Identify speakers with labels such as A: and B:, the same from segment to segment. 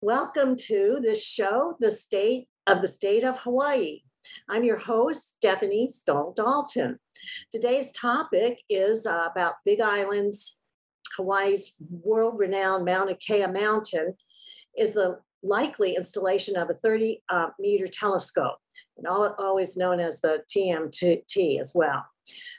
A: Welcome to this show, The State of the State of Hawaii. I'm your host, Stephanie Stoll Dalton. Today's topic is uh, about Big Island's, Hawaii's world renowned Mauna Kea Mountain, is the likely installation of a 30 uh, meter telescope, and always known as the TMT as well.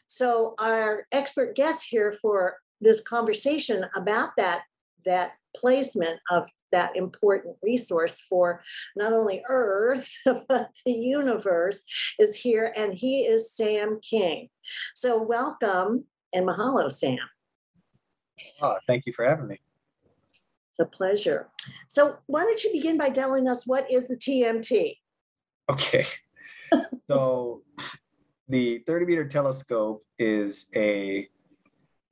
A: So, our expert guest here for this conversation about that, that placement of that important resource for not only Earth, but the universe is here, and he is Sam King. So, welcome and mahalo, Sam.
B: Oh, thank you for having me.
A: It's a pleasure. So, why don't you begin by telling us what is the TMT?
B: Okay. so, the 30 meter telescope is a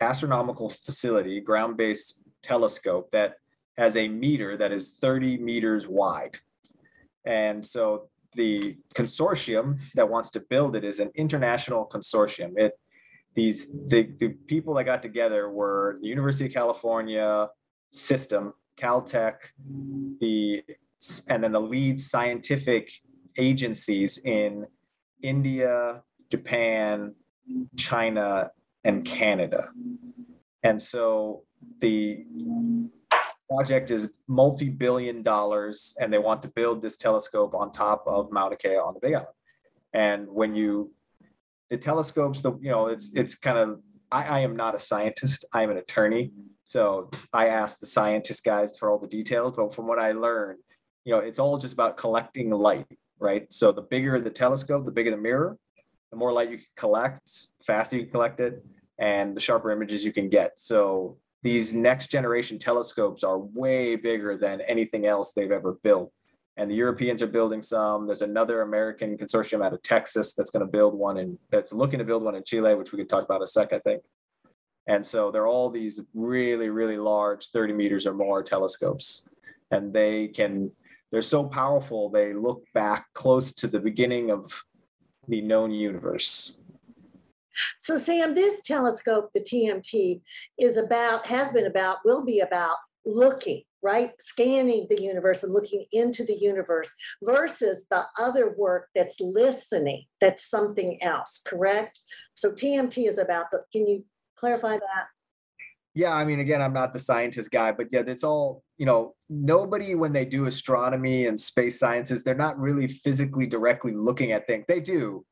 B: astronomical facility, ground-based telescope that has a meter that is 30 meters wide. And so the consortium that wants to build it is an international consortium. It these the, the people that got together were the University of California system, Caltech, the and then the lead scientific agencies in India, Japan, China, and Canada. And so the project is multi-billion dollars and they want to build this telescope on top of Mauna Kea on the Big Island. And when you the telescopes, the you know, it's it's kind of I, I am not a scientist, I am an attorney. So I asked the scientist guys for all the details, but from what I learned, you know, it's all just about collecting light, right? So the bigger the telescope, the bigger the mirror, the more light you can collect, faster you collect it, and the sharper images you can get. So these next generation telescopes are way bigger than anything else they've ever built. And the Europeans are building some. There's another American consortium out of Texas that's going to build one and that's looking to build one in Chile, which we could talk about in a sec, I think. And so they're all these really, really large 30 meters or more telescopes. And they can, they're so powerful, they look back close to the beginning of the known universe.
A: So, Sam, this telescope, the TMT, is about, has been about, will be about looking, right? Scanning the universe and looking into the universe versus the other work that's listening, that's something else, correct? So, TMT is about the, can you clarify that?
B: Yeah, I mean, again, I'm not the scientist guy, but yeah, it's all, you know, nobody, when they do astronomy and space sciences, they're not really physically directly looking at things. They do,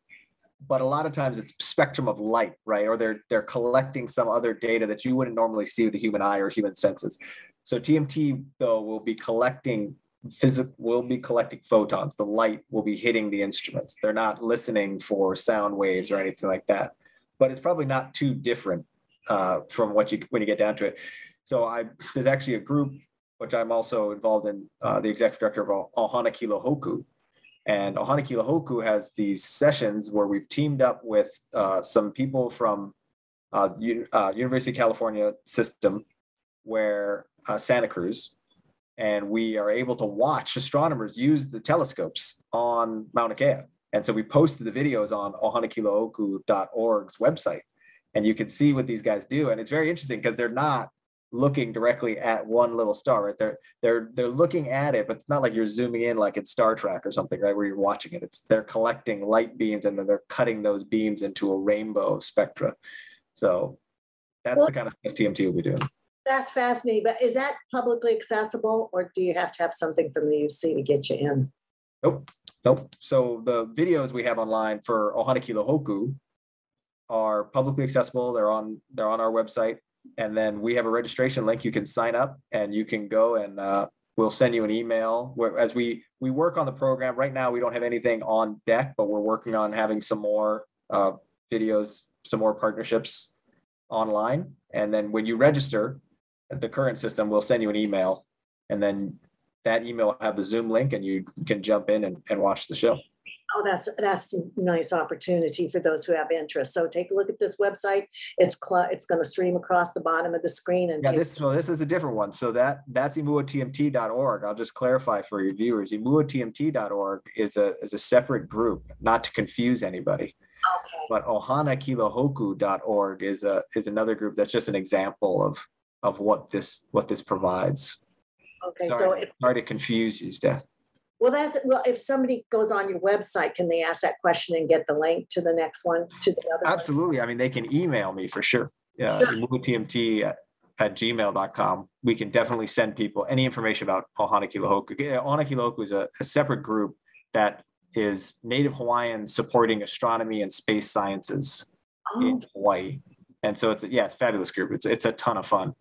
B: but a lot of times it's spectrum of light, right? Or they're they're collecting some other data that you wouldn't normally see with the human eye or human senses. So TMT though will be collecting physical will be collecting photons. The light will be hitting the instruments. They're not listening for sound waves or anything like that. But it's probably not too different uh, from what you when you get down to it. So I there's actually a group which I'm also involved in, uh, the executive director of Ohana Kilo Hoku, and Ohana Kilo Hoku has these sessions where we've teamed up with uh, some people from uh, U- uh, University of California system, where uh, Santa Cruz, and we are able to watch astronomers use the telescopes on Mauna Kea. And so we posted the videos on ohanakilohoku.org's website, and you can see what these guys do. And it's very interesting because they're not looking directly at one little star, right? They're they're they're looking at it, but it's not like you're zooming in like in Star Trek or something, right? Where you're watching it. It's they're collecting light beams and then they're cutting those beams into a rainbow spectra. So that's well, the kind of stuff TMT will be doing.
A: That's fascinating. But is that publicly accessible or do you have to have something from the UC to get you in?
B: Nope. Nope. So the videos we have online for Ohana Kilo Hoku are publicly accessible. They're on they're on our website and then we have a registration link. You can sign up and you can go and uh, we'll send you an email. Where, as we we work on the program right now we don't have anything on deck but we're working on having some more uh, videos some more partnerships online. And then when you register the current system we'll send you an email. And then that email will have the zoom link and you can jump in and, and watch the show
A: Oh, that's that's a nice opportunity for those who have interest. So take a look at this website. It's cl- it's going to stream across the bottom of the screen. And
B: yeah, this well, this is a different one. So that that's imuatmt.org. I'll just clarify for your viewers. imuatmt.org is a is a separate group, not to confuse anybody. Okay. But ohanakilohoku.org is a is another group that's just an example of of what this what this provides.
A: Okay, so
B: Sorry,
A: if,
B: sorry to confuse you, Steph.
A: Well, that's, well, if somebody goes on your website, can they ask that question and get the link to the next one, to the other? one?
B: Absolutely. I mean, they can email me for sure. Yeah, tmt at, at gmail.com. We can definitely send people any information about Ohana Kilohoku. Yeah, Ohana Kilohoku is a, a separate group that is Native Hawaiian supporting astronomy and space sciences
A: Oh,
B: in Hawaii. And so it's a, yeah, it's a fabulous group. It's it's a ton of fun.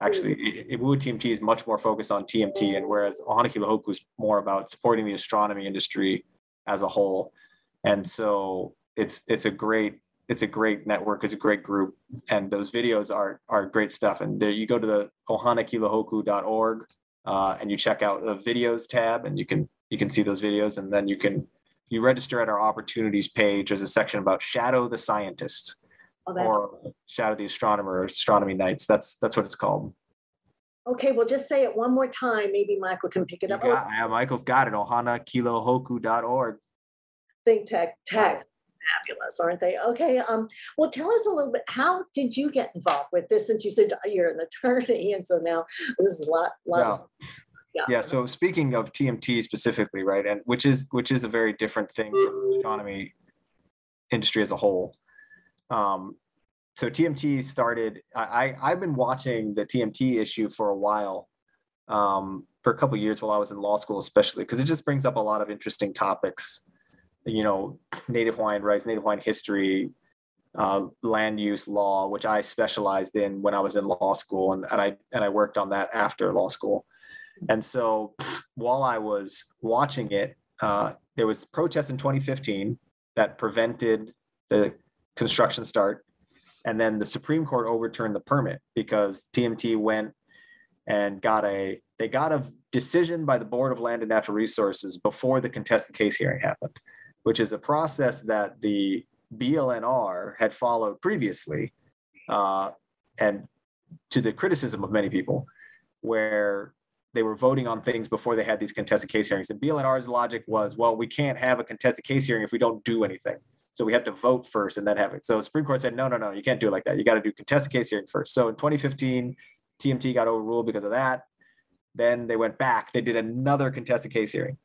B: Actually, I- I- Imua TMT is much more focused on TMT, and whereas Ohana Kilohoku is more about supporting the astronomy industry as a whole. And so it's it's a great it's a great network, it's a great group, and those videos are are great stuff. And there you go to the ohanakilohoku.org uh, and you check out the videos tab, and you can you can see those videos, and then you can you register at our opportunities page. There's a section about Shadow the Scientist
A: oh, that's,
B: or Shadow the Astronomer, or Astronomy Nights. That's that's what it's called.
A: okay, well, just say it one more time. Maybe Michael can pick it
B: You
A: up.
B: got- yeah, Michael's got it. ohanakilohoku.org.
A: Think tech, tech, fabulous, aren't they? Okay, um, well, tell us a little bit, how did you get involved with this? Since you said you're an attorney, and so now this is a lot, lot of, yeah.
B: Yeah. So speaking of TMT specifically, right, and which is which is a very different thing from the astronomy industry as a whole. Um, so TMT started. I, I I've been watching the TMT issue for a while, um, for a couple years while I was in law school, especially because it just brings up a lot of interesting topics. You know, Native Hawaiian rights, Native Hawaiian history, uh, land use law, which I specialized in when I was in law school, and, and I and I worked on that after law school. And so while I was watching it, uh, there was protests in 2015 that prevented the construction start. And then the Supreme Court overturned the permit because TMT went and got a they got a decision by the Board of Land and Natural Resources before the contested case hearing happened, which is a process that the BLNR had followed previously, uh, and to the criticism of many people, where they were voting on things before they had these contested case hearings. And BLNR's logic was, well, we can't have a contested case hearing if we don't do anything. So we have to vote first and then have it. So Supreme Court said, no, no, no, you can't do it like that. You got to do contested case hearing first. So in 2015, TMT got overruled because of that. Then they went back. They did another contested case hearing.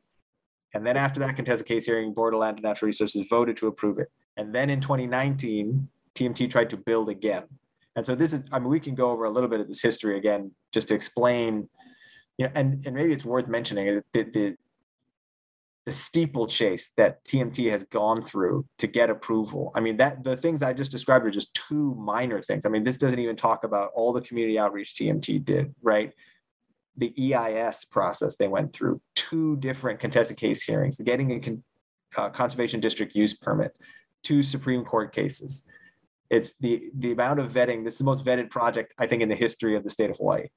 B: And then after that contested case hearing, Board of Land and Natural Resources voted to approve it. And then in 2019, TMT tried to build again. And so this is, I mean, we can go over a little bit of this history again, just to explain, you know, and, and maybe it's worth mentioning the, the, the steeplechase that TMT has gone through to get approval. I mean, that the things I just described are just two minor things. I mean, this doesn't even talk about all the community outreach TMT did, right? The EIS process they went through, two different contested case hearings, getting a con, uh, conservation district use permit, two Supreme Court cases. It's the the amount of vetting. This is the most vetted project I think in the history of the state of Hawaii.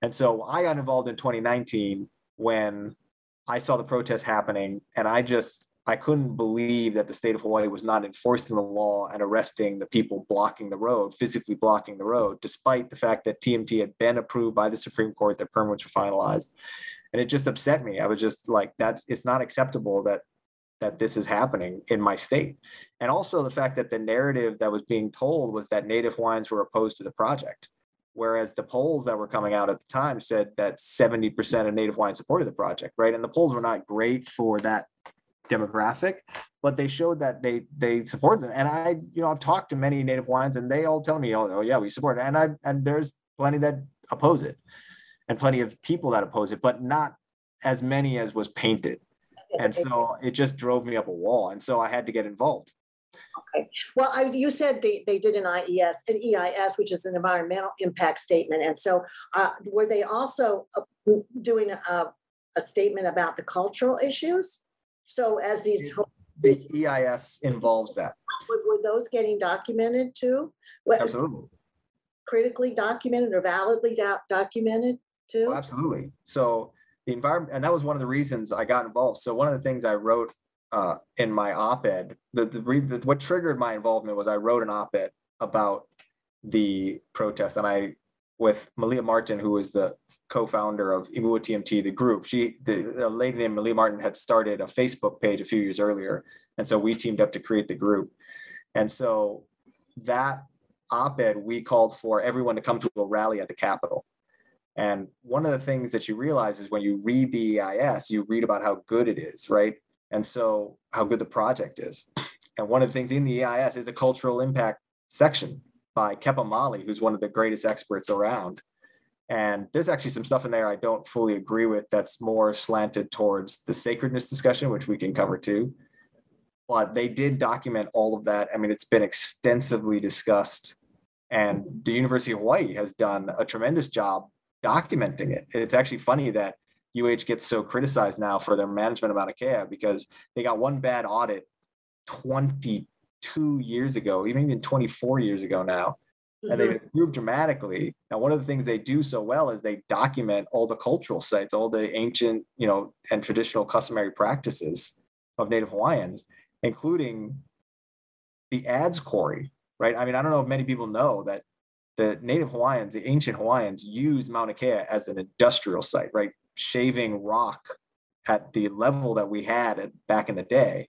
B: And so I got involved in 2019 when I saw the protests happening, and I just I couldn't believe that the state of Hawaii was not enforcing the law and arresting the people blocking the road, physically blocking the road, despite the fact that TMT had been approved by the Supreme Court, their permits were finalized. And it just upset me. I was just like, that's it's not acceptable that that this is happening in my state. And also the fact that the narrative that was being told was that Native Hawaiians were opposed to the project. Whereas the polls that were coming out at the time said that 70% of Native Hawaiians supported the project, right? And the polls were not great for that demographic, but they showed that they they supported it. And I, you know, I've talked to many Native Hawaiians and they all tell me, oh, oh yeah, we support it. And I and there's plenty that oppose it and plenty of people that oppose it, but not as many as was painted. And so it just drove me up a wall. And so I had to get involved.
A: Okay, well, I, you said they, they did an IES, an EIS, which is an environmental impact statement. And so uh, were they also uh, doing a, a statement about the cultural issues? So as these,
B: The EIS involves that.
A: were were those getting documented too?
B: Absolutely.
A: Critically documented or validly do- documented too?
B: Oh, absolutely. So the environment, and that was one of the reasons I got involved. So one of the things I wrote uh, in my op-ed, the, the, the what triggered my involvement was I wrote an op-ed about the protest, and I with Malia Martin, who is the co-founder of Imua TMT, the group. She, the a lady named Malia Martin, had started a Facebook page a few years earlier, and so we teamed up to create the group. And so that op-ed, we called for everyone to come to a rally at the Capitol And one of the things that you realize is when you read the EIS, you read about how good it is, right? And so how good the project is. And one of the things in the EIS is a cultural impact section by Kepa Maly, who's one of the greatest experts around. And there's actually some stuff in there I don't fully agree with that's more slanted towards the sacredness discussion, which we can cover too. But they did document all of that. I mean, it's been extensively discussed. And the University of Hawaii has done a tremendous job documenting it. It's actually funny that UH gets so criticized now for their management of Mauna Kea because they got one bad audit 22 years ago, even even 24 years ago now, and they've
A: Mhm.
B: improved dramatically. Now, one of the things they do so well is they document all the cultural sites, all the ancient, you know, and traditional customary practices of Native Hawaiians, including the adze quarry, right? I mean, I don't know if many people know that the Native Hawaiians, the ancient Hawaiians, used Mauna Kea as an industrial site, right? Shaving rock at the level that we had at, back in the day.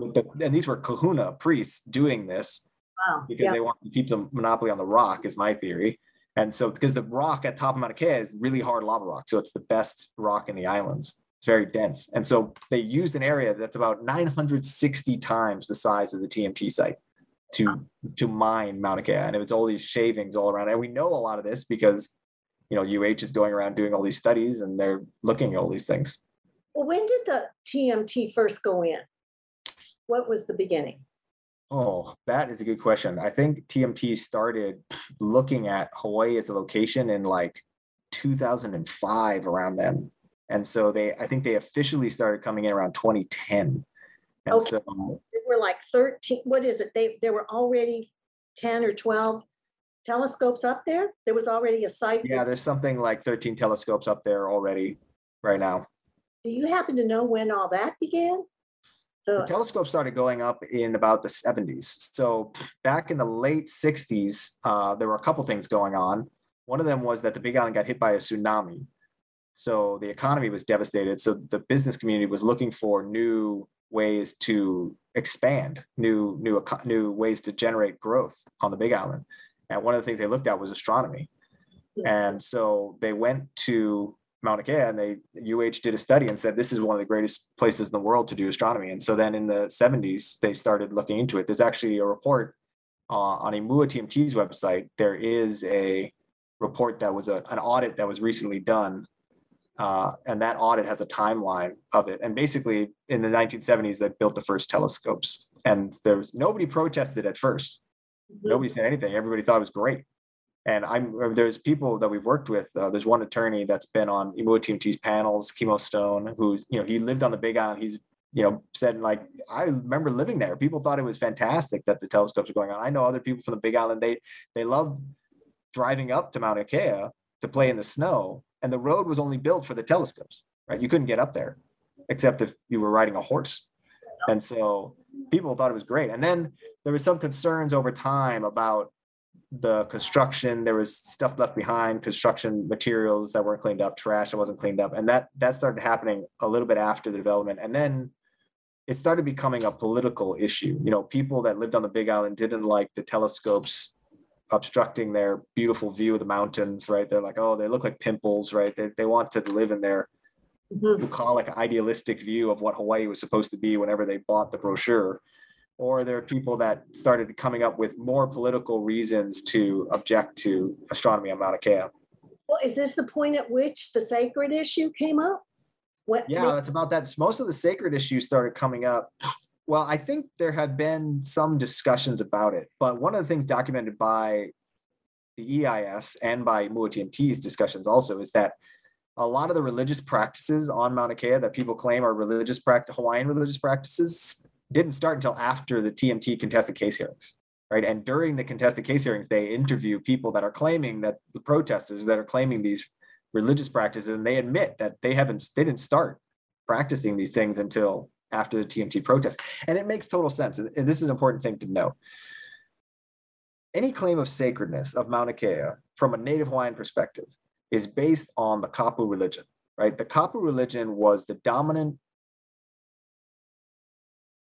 B: The- and these were kahuna priests doing this
A: Wow.
B: because
A: Yeah.
B: they want to keep the monopoly on the rock, is my theory. And so, because the rock at top of Mauna Kea is really hard lava rock, so it's the best rock in the islands. It's very dense, and so they used an area that's about 960 times the size of the TMT site to to mine Mauna Kea, and it was all these shavings all around. And we know a lot of this because you know UH is going around doing all these studies, and they're looking at all these things.
A: Well, when did the TMT first go in? What was the beginning?
B: Oh, that is a good question. I think TMT started looking at Hawaii as a location in like 2005 around then. And so they, I think they officially started coming in around 2010. And
A: Okay.
B: so,
A: There were like 13, what is it? They, there were already 10 or 12 telescopes up there? There was already a site?
B: yeah, there's something like 13 telescopes up there already right now.
A: Do you happen to know when all that began? So The
B: telescope started going up in about the 70s. So back in the late 60s, uh, there were a couple things going on. One of them was that the Big Island got hit by a tsunami. So the economy was devastated. So the business community was looking for new ways to expand, new new new ways to generate growth on the Big Island. And one of the things they looked at was astronomy. And so they went to Mauna Kea and they UH did a study and said this is one of the greatest places in the world to do astronomy. And so then in the 70s they started looking into it. There's actually a report uh, on Imua TMT's website. There is a report that was a, an audit that was recently done. Uh, and that audit has a timeline of it. And basically, in the 1970s, they built the first telescopes, and there was nobody protested at first Nobody said anything. Everybody thought it was great. And I'm uh, there's people that we've worked with. Uh, there's one attorney that's been on Imua TMT's panels, Chemo Stone, who's you know he lived on the Big Island. He's you know said like I remember living there. People thought it was fantastic that the telescopes are going on. I know other people from the Big Island. They they love driving up to Mauna Kea to play in the snow, and the road was only built for the telescopes. Right, you couldn't get up there except if you were riding a horse. And so people thought it was great. And then there was some concerns over time about the construction. There was stuff left behind construction materials that weren't cleaned up trash that wasn't cleaned up. And that that started happening a little bit after the development. And then it started becoming a political issue. You know people that lived on the big island didn't like the telescopes obstructing their beautiful view of the mountains right? They're like oh they look like pimples right? They, they want to live in their
A: Mhm.
B: bucolic idealistic view of what Hawaii was supposed to be whenever they bought the brochure. Or there are people that started coming up with more political reasons to object to astronomy on Mauna Kea.
A: Well, is this the point at which the sacred issue came up? What?
B: Yeah, that's about that. Most of the sacred issues started coming up. Well, I think there have been some discussions about it, but one of the things documented by the EIS and by MUA-TMT's discussions also is that a lot of the religious practices on Mauna Kea that people claim are religious practice, Hawaiian religious practices, didn't start until after the TMT contested case hearings, right? And during the contested case hearings, they interview people that are claiming that the protesters that are claiming these religious practices, and they admit that they haven't, they didn't start practicing these things until after the TMT protest. And it makes total sense. And this is an important thing to know. Any claim of sacredness of Mauna Kea from a Native Hawaiian perspective is based on the Kapu religion, right? The Kapu religion was the dominant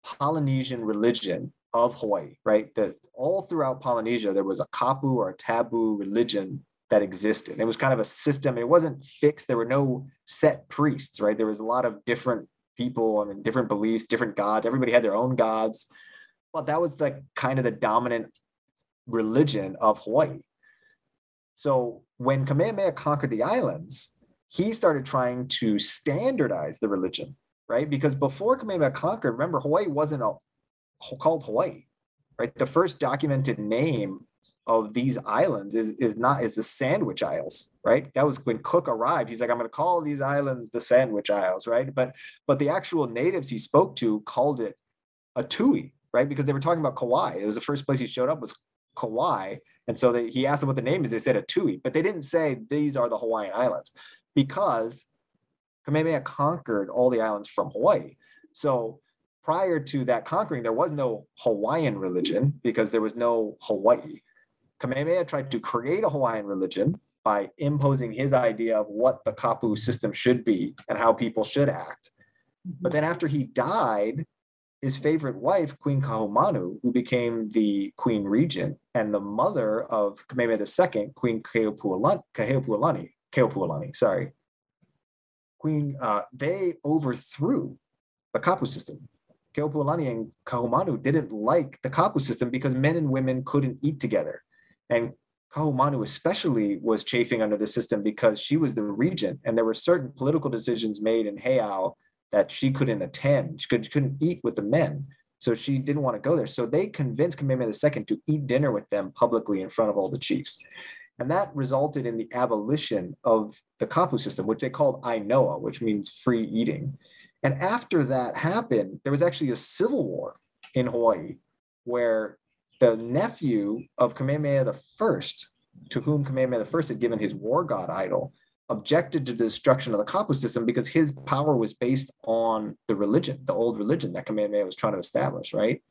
B: Polynesian religion of Hawaii, right? That all throughout Polynesia, there was a Kapu or a taboo religion that existed. It was kind of a system. It wasn't fixed. There were no set priests, right? There was a lot of different people, I mean, different beliefs, different gods. Everybody had their own gods. But that was the kind of the dominant religion of Hawaii. So when Kamehameha conquered the islands, he started trying to standardize the religion, right? Because before Kamehameha conquered, remember, Hawaii wasn't a, called Hawaii, right? The first documented name of these islands is, is not is the Sandwich Isles, right? That was when Cook arrived. He's like, I'm going to call these islands the Sandwich Isles, right? But but the actual natives he spoke to called it a Tui, right? Because they were talking about Kauai. It was the first place he showed up was Kauai, and so they, he asked them what the name is. They said a Tui, but they didn't say these are the Hawaiian Islands because Kamehameha conquered all the islands from Hawaii. So prior to that conquering, there was no Hawaiian religion because there was no Hawaii. Kamehameha tried to create a Hawaiian religion by imposing his idea of what the kapu system should be and how people should act. But then after he died, his favorite wife, Queen Kaahumanu, who became the queen regent and the mother of Kamehameha II, Queen Keopuolani, Keopuolani, sorry, Queen, uh, they overthrew the kapu system. Keopuolani and Kaahumanu didn't like the kapu system because men and women couldn't eat together. And Kaahumanu especially was chafing under the system because she was the regent and there were certain political decisions made in Heiau that she couldn't attend. She, could, she couldn't eat with the men. So she didn't want to go there. So they convinced Kamehameha II to eat dinner with them publicly in front of all the chiefs. And that resulted in the abolition of the kapu system, which they called Ainoa, which means free eating. And after that happened, there was actually a civil war in Hawaii where the nephew of Kamehameha I, to whom Kamehameha I had given his war god idol, objected to the destruction of the Kapu system because his power was based on the religion, the old religion that Kamehameha was trying to establish, right?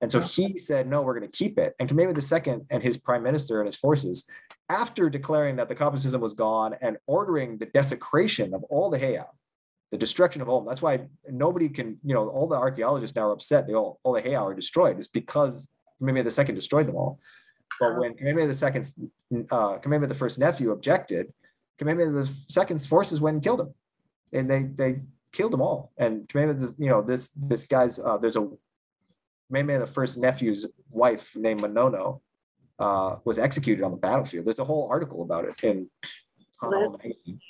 B: And so he said, no, we're going to keep it. And Kamehameha II and his prime minister and his forces, after declaring that the Kapu system was gone and ordering the desecration of all the heiau, the destruction of all, that's why nobody can, you know, all the archaeologists now are upset. They all, all the heiau are destroyed. It's because Kamehameha II destroyed them all. But when Kamehameha II, uh, Kamehameha the first nephew objected, Kamehameha the second's forces went and killed him, and they they killed them all. And Kamehameha, you know, this this guy's uh, there's a Kamehameha the first nephew's wife named Manono uh, was executed on the battlefield. There's a whole article about it in magazine.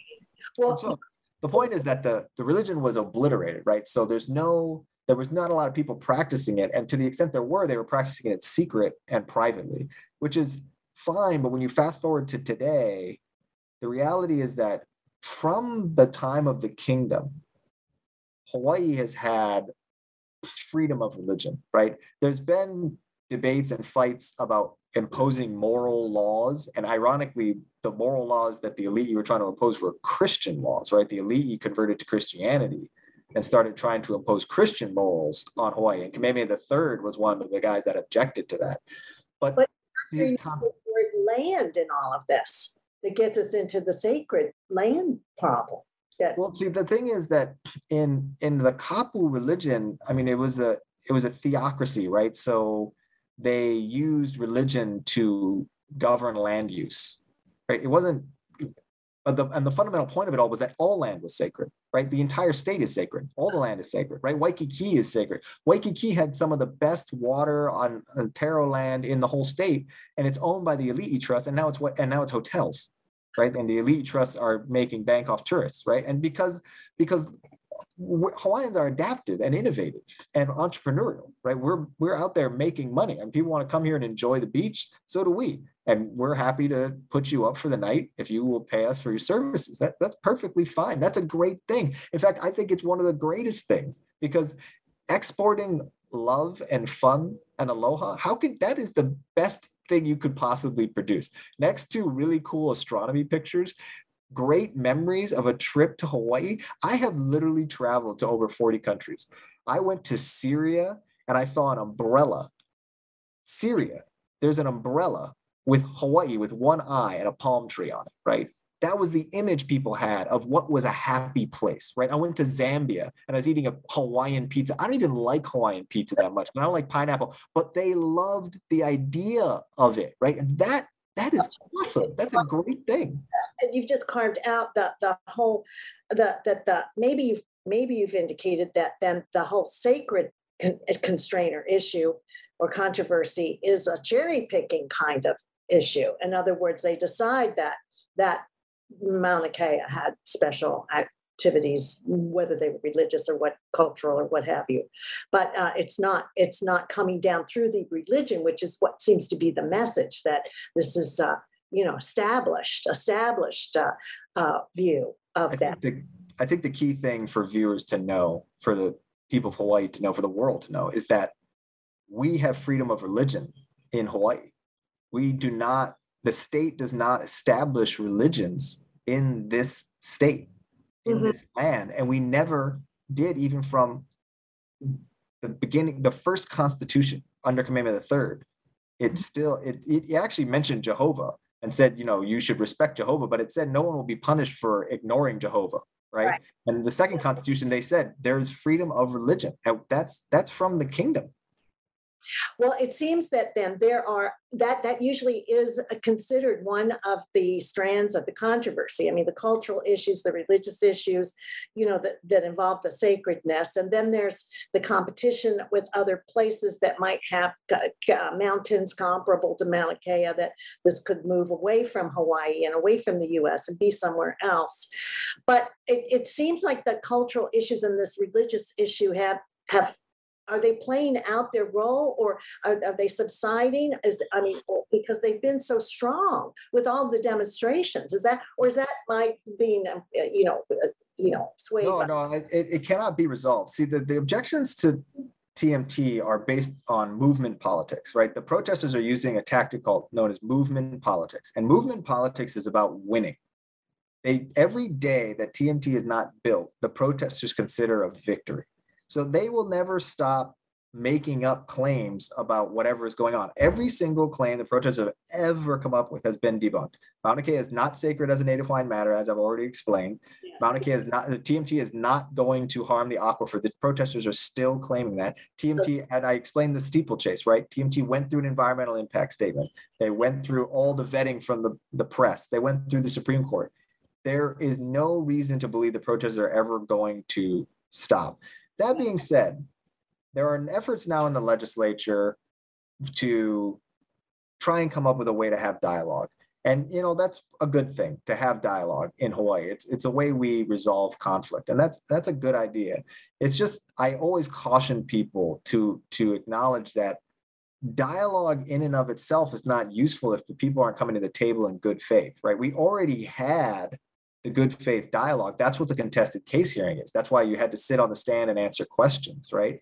B: Well, so the point is that the the religion was obliterated, right? So there's no there was not a lot of people practicing it. And to the extent there were, they were practicing it secret and privately, which is fine. But when you fast forward to today, the reality is that from the time of the kingdom, Hawaii has had freedom of religion, right? There's been debates and fights about imposing moral laws. And ironically, the moral laws that the elite were trying to impose were Christian laws, right? The elite converted to Christianity and started trying to impose Christian morals on Hawaii. And Kamehameha III was one of the guys that objected to that. But, but
A: these concepts, land in all of this that gets us into the sacred land problem.
B: Well, see, the thing is that in in the Kapu religion, I mean, it was a it was a theocracy, right? So they used religion to govern land use, right? It wasn't but the and the fundamental point of it all was that all land was sacred, right? The entire state is sacred. All the land is sacred, right? Waikiki is sacred. Waikiki had some of the best water on, on taro land in the whole state, and it's owned by the Elite Trust, and now it's what and now it's hotels, right? And the Elite Trusts are making bank off tourists, right? And because because Hawaiians are adaptive and innovative and entrepreneurial, right? We're we're out there making money, and people want to come here and enjoy the beach. So do we, and we're happy to put you up for the night if you will pay us for your services. That that's perfectly fine. That's a great thing. In fact, I think it's one of the greatest things because exporting love and fun and aloha, how could that is the best thing you could possibly produce. Next to really cool astronomy pictures, great memories of a trip to Hawaii. I have literally traveled to over 40 countries. I went to Syria and I saw an umbrella. Syria, there's an umbrella with Hawaii with one eye and a palm tree on it, right? That was the image people had of what was a happy place, right? I went to Zambia and I was eating a Hawaiian pizza. I don't even like Hawaiian pizza that much. I don't like pineapple, but they loved the idea of it, right? And that That is awesome. That's a great thing.
A: And you've just carved out the, the whole, the, that the, maybe you've, maybe you've indicated that then the whole sacred con- uh, or issue or controversy is a cherry picking kind of issue. In other words, they decide that, that Mauna Kea had special activities, whether they were religious or what cultural or what have you. But uh, it's not it's not coming down through the religion, which is what seems to be the message that this is uh, you know established established uh, uh view of
B: I
A: that.
B: Think the, I think the key thing for viewers to know, for the people of Hawaii to know, for the world to know, is that we have freedom of religion in Hawaii. We do not. The state does not establish religions in this state in
A: Mhm.
B: this land. And we never did even from the beginning the first constitution under Kamehameha the third, it still it, it actually mentioned jehovah and said you know you should respect jehovah but it said no one will be punished for ignoring jehovah right,
A: Right.
B: and the second constitution they said there is freedom of religion. And that's that's from the kingdom
A: Well, it seems that then there are that that usually is considered one of the strands of the controversy. I mean, the cultural issues, the religious issues, you know, that that involve the sacredness, and then there's the competition with other places that might have ca- mountains comparable to Mauna Kea. That this could move away from Hawaii and away from the U.S. and be somewhere else. But it, it seems like the cultural issues and this religious issue have have are they playing out their role or are, are they subsiding? Is i mean because they've been so strong with all the demonstrations. Is that or is that my being um, uh, you know uh, you know swayed
B: no
A: by-
B: no it, it it cannot be resolved. See the, the objections to tmt are based on movement politics right? The protesters are using a tactic called known as movement politics and movement politics is about winning. They every day that tmt is not built the protesters consider a victory so they will never stop making up claims about whatever is going on every single claim the protesters have ever come up with has been debunked mauna kea is not sacred as a native hawaiian matter as i've already explained
A: Yes.
B: Mauna Kea is not, the TMT is not going to harm the aquifer. The protesters are still claiming that. TMT, and I explained the steeplechase, right? TMT went through an environmental impact statement. They went through all the vetting from the, the press. They went through the Supreme Court. There is no reason to believe the protests are ever going to stop. That being said, there are efforts now in the legislature to try and come up with a way to have dialogue. And you know that's a good thing to have dialogue in Hawaii. It's it's a way we resolve conflict, and that's that's a good idea. It's just I always caution people to to acknowledge that dialogue in and of itself is not useful if the people aren't coming to the table in good faith, right? We already had the good faith dialogue. That's what the contested case hearing is. That's why you had to sit on the stand and answer questions, right?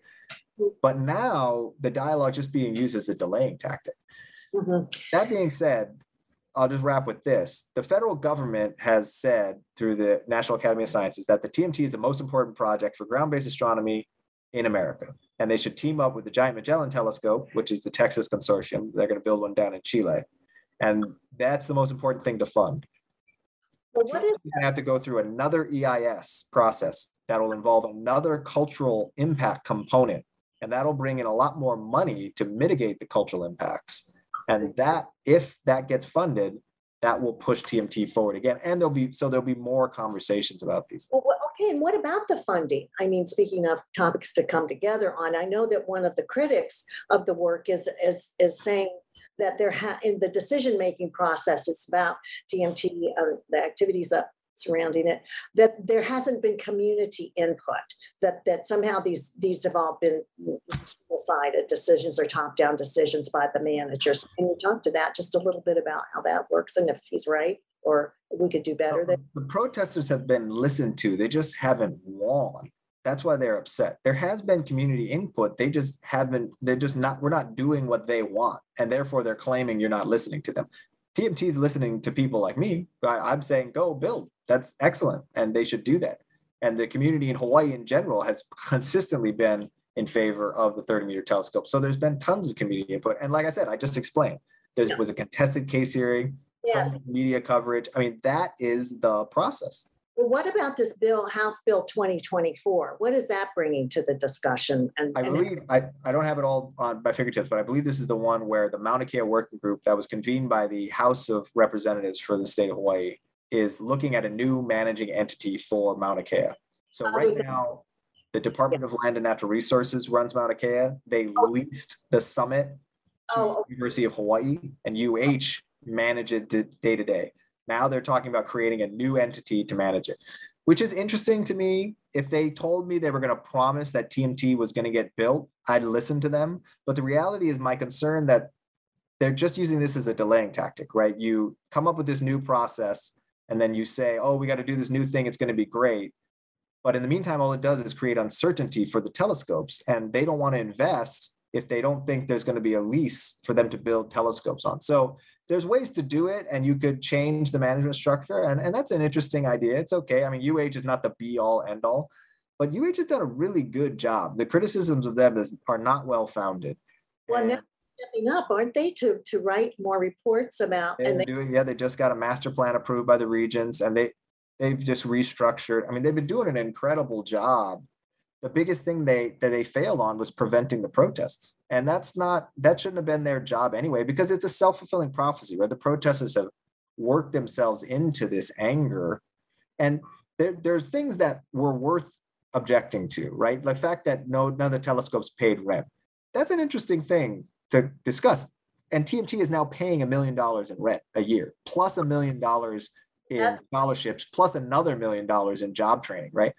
B: But now the dialogue just being used as a delaying tactic.
A: Mhm.
B: That being said, I'll just wrap with this. The federal government has said through the National Academy of Sciences that the TMT is the most important project for ground based astronomy in America. And they should team up with the Giant Magellan Telescope, which is the Texas consortium. They're going to build one down in Chile. And that's the most important thing to fund.
A: Well what is
B: going to have to go through another EIS process that will involve another cultural impact component. And that'll bring in a lot more money to mitigate the cultural impacts. And that, if that gets funded, that will push TMT forward again. And there'll be, so there'll be more conversations about these.
A: well, what- okay and what about the funding? I mean speaking of topics to come together on i know that one of the critics of the work is is is saying that there ha- in the decision making process it's about TMT, uh, the activities surrounding it that there hasn't been community input that that somehow these these have all been single-sided decisions or top-down decisions by the managers. Can you talk to that just a little bit about how that works and if he's right or we could do better there um,
B: The protesters have been listened to. They just haven't won. That's why they're upset. There has been community input. They just haven't, they're just not, we're not doing what they want. And therefore they're claiming you're not listening to them. TMT is listening to people like me. I, I'm saying, go build. That's excellent. And they should do that. And the community in Hawaii in general has consistently been in favor of the 30 meter telescope. So there's been tons of community input. And like I said, I just explained, there was a contested case hearing,
A: yes
B: media coverage. I mean, that is the process.
A: Well, what about this bill, House Bill 2024? What is that bringing to the discussion? And
B: I
A: and-
B: believe, I, I don't have it all on my fingertips, but I believe this is the one where the Mauna Kea Working Group that was convened by the House of Representatives for the state of Hawaii is looking at a new managing entity for Mauna Kea. So
A: Other
B: right
A: than-
B: now, the Department of Land and Natural Resources runs Mauna Kea. They
A: Oh.
B: leased the summit to
A: Oh,
B: University of Hawaii and UH manage it day to day. Now they're talking about creating a new entity to manage it, which is interesting to me. If they told me they were going to promise that TMT was going to get built, I'd listen to them. But the reality is my concern that they're just using this as a delaying tactic, right? You come up with this new process and then you say, oh, we got to do this new thing. It's going to be great. But in the meantime, all it does is create uncertainty for the telescopes, and they don't want to invest if they don't think there's going to be a lease for them to build telescopes on. So there's ways to do it, and you could change the management structure, and, and that's an interesting idea. It's okay. I mean, UH is not the be all end all, but UH has done a really good job. The criticisms of them is, are not well founded.
A: Well, now stepping up, aren't they, to, to write more reports about, and
B: They're
A: they,
B: doing, yeah, they just got a master plan approved by the regents and they, they've just restructured. I mean, they've been doing an incredible job. The biggest thing they, that they failed on was preventing the protests. And that's not, that shouldn't have been their job anyway, because it's a self-fulfilling prophecy, where The protesters have worked themselves into this anger. And there, there's things that were worth objecting to, right? The fact that no, none of the telescopes paid rent. That's an interesting thing to discuss and TMT is now paying a million dollars in rent a year, plus a million dollars in
A: That's-
B: scholarships, plus another million dollars in job training, right?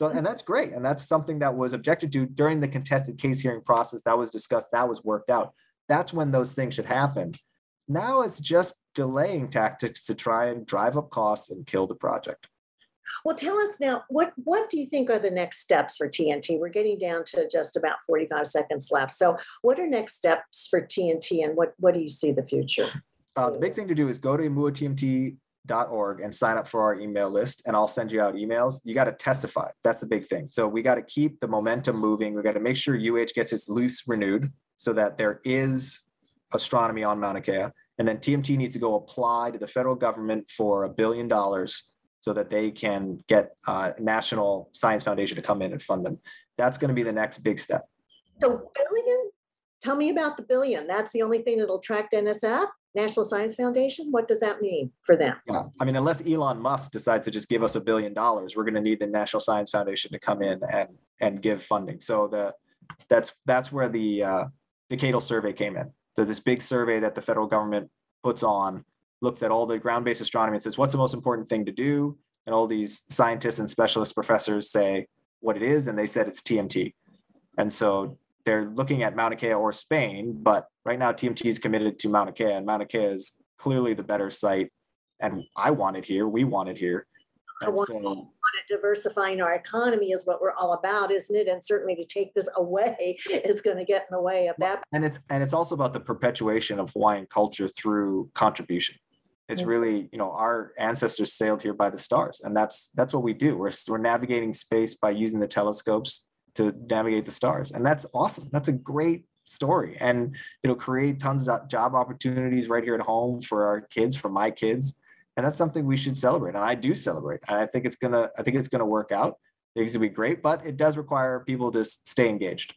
B: So, and that's great. And that's something that was objected to during the contested case hearing process that was discussed, that was worked out. That's when those things should happen. Now it's just delaying tactics to try and drive up costs and kill the project.
A: well, tell us now, what, what do you think are the next steps for TMT? We're getting down to just about 45 seconds left. So what are next steps for TMT and what, what do you see the future?
B: Uh, the big thing to do is go to muatmt.org and sign up for our email list, and I'll send you out emails. You got to testify. That's the big thing. So we got to keep the momentum moving. We got to make sure UH gets its lease renewed so that there is astronomy on Mauna Kea. And then TMT needs to go apply to the federal government for a billion dollars so that they can get uh, National Science Foundation to come in and fund them. That's going to be the next big step.
A: So billion, tell me about the billion. That's the only thing that'll attract NSF, National Science Foundation? What does that mean for them?
B: Yeah, I mean, unless Elon Musk decides to just give us a billion dollars, we're going to need the National Science Foundation to come in and and give funding. So the that's that's where the uh, the Decadal survey came in. So this big survey that the federal government puts on looks at all the ground-based astronomy and says what's the most important thing to do, and all these scientists and specialist professors say what it is, and they said it's TMT. And so they're looking at Mauna Kea or Spain, but right now TMT is committed to Mauna Kea, and Mauna Kea is clearly the better site. And I want it here. We want it here.
A: I
B: And
A: want-
B: so,
A: Want it Diversifying our economy is what we're all about, isn't it? And certainly to take this away is going to get in the way of that.
B: and it's and it's also about the perpetuation of Hawaiian culture through contribution. It's really, you know, our ancestors sailed here by the stars, and that's that's what we do. We're we're navigating space by using the telescopes to navigate the stars, and that's awesome. That's a great story, and it'll create tons of job opportunities right here at home for our kids, for my kids, and that's something we should celebrate. And I do celebrate, and I think it's gonna I think it's gonna work out. It's gonna be great, but it does require people to stay engaged.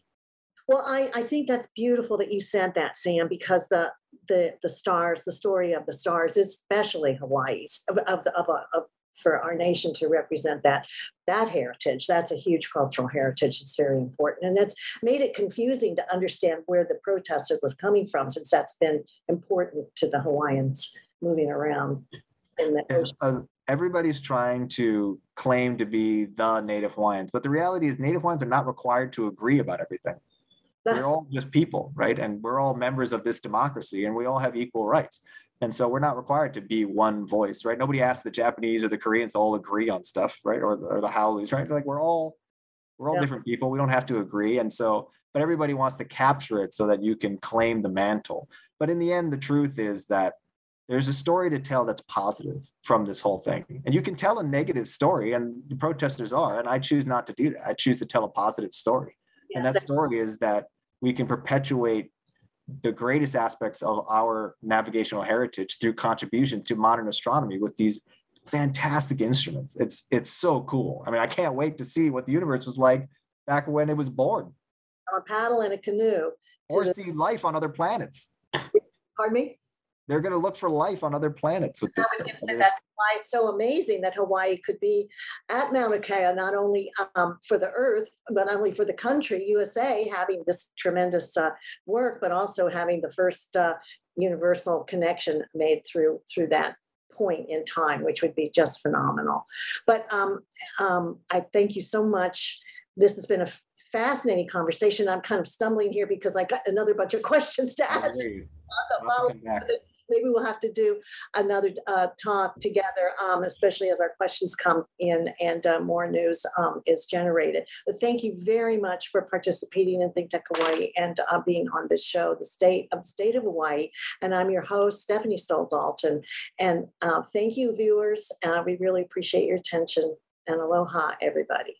A: Well, I, I think that's beautiful that you said that, Sam, because the the the stars, the story of the stars, especially Hawaii's of, of of, a, of for our nation to represent that that heritage. That's a huge cultural heritage. It's very important, and that's made it confusing to understand where the protester was coming from, since that's been important to the Hawaiians moving around in the ocean.
B: uh, everybody's trying to claim to be the native Hawaiians, but the reality is native Hawaiians are not required to agree about everything.
A: That's,
B: We're all just people, right? And we're all members of this democracy and we all have equal rights. And so we're not required to be one voice, right? Nobody asked the Japanese or the Koreans to all agree on stuff, right? Or, the- or the haoles, right? Like we're all we're all
A: Yeah.
B: different people. We don't have to agree. And so, but everybody wants to capture it so that you can claim the mantle. But in the end, the truth is that there's a story to tell that's positive from this whole thing. And you can tell a negative story, and the protesters are, and I choose not to do that. I choose to tell a positive story. And that story is that we can perpetuate the greatest aspects of our navigational heritage through contribution to modern astronomy with these fantastic instruments. It's it's so cool. I mean, I can't wait to see what the universe was like back when it was born,
A: a paddle in a canoe.
B: or
A: the-
B: see life on other planets.
A: Pardon me?
B: They're going to look for life on other planets with
A: I was going to say that's why it's so amazing that Hawaii could be at Mauna Kea, not only um, for the Earth, but only for the country, USA, having this tremendous uh, work, but also having the first uh, universal connection made through through that point in time, which would be just phenomenal. But um, um, I thank you so much. This has been a fascinating conversation. I'm kind of stumbling here because I got another bunch of questions to ask.
B: great.
A: I'll
B: I'll
A: follow
B: come back.
A: Maybe we'll have to do another uh, talk together, um, especially as our questions come in and uh, more news um, is generated. But thank you very much for participating in Think Tech Hawaii and uh, being on this show, The State of the State of Hawaii. And I'm your host, Stephanie Stoll Dalton. And uh, thank you, viewers. Uh, we really appreciate your attention. And aloha, everybody.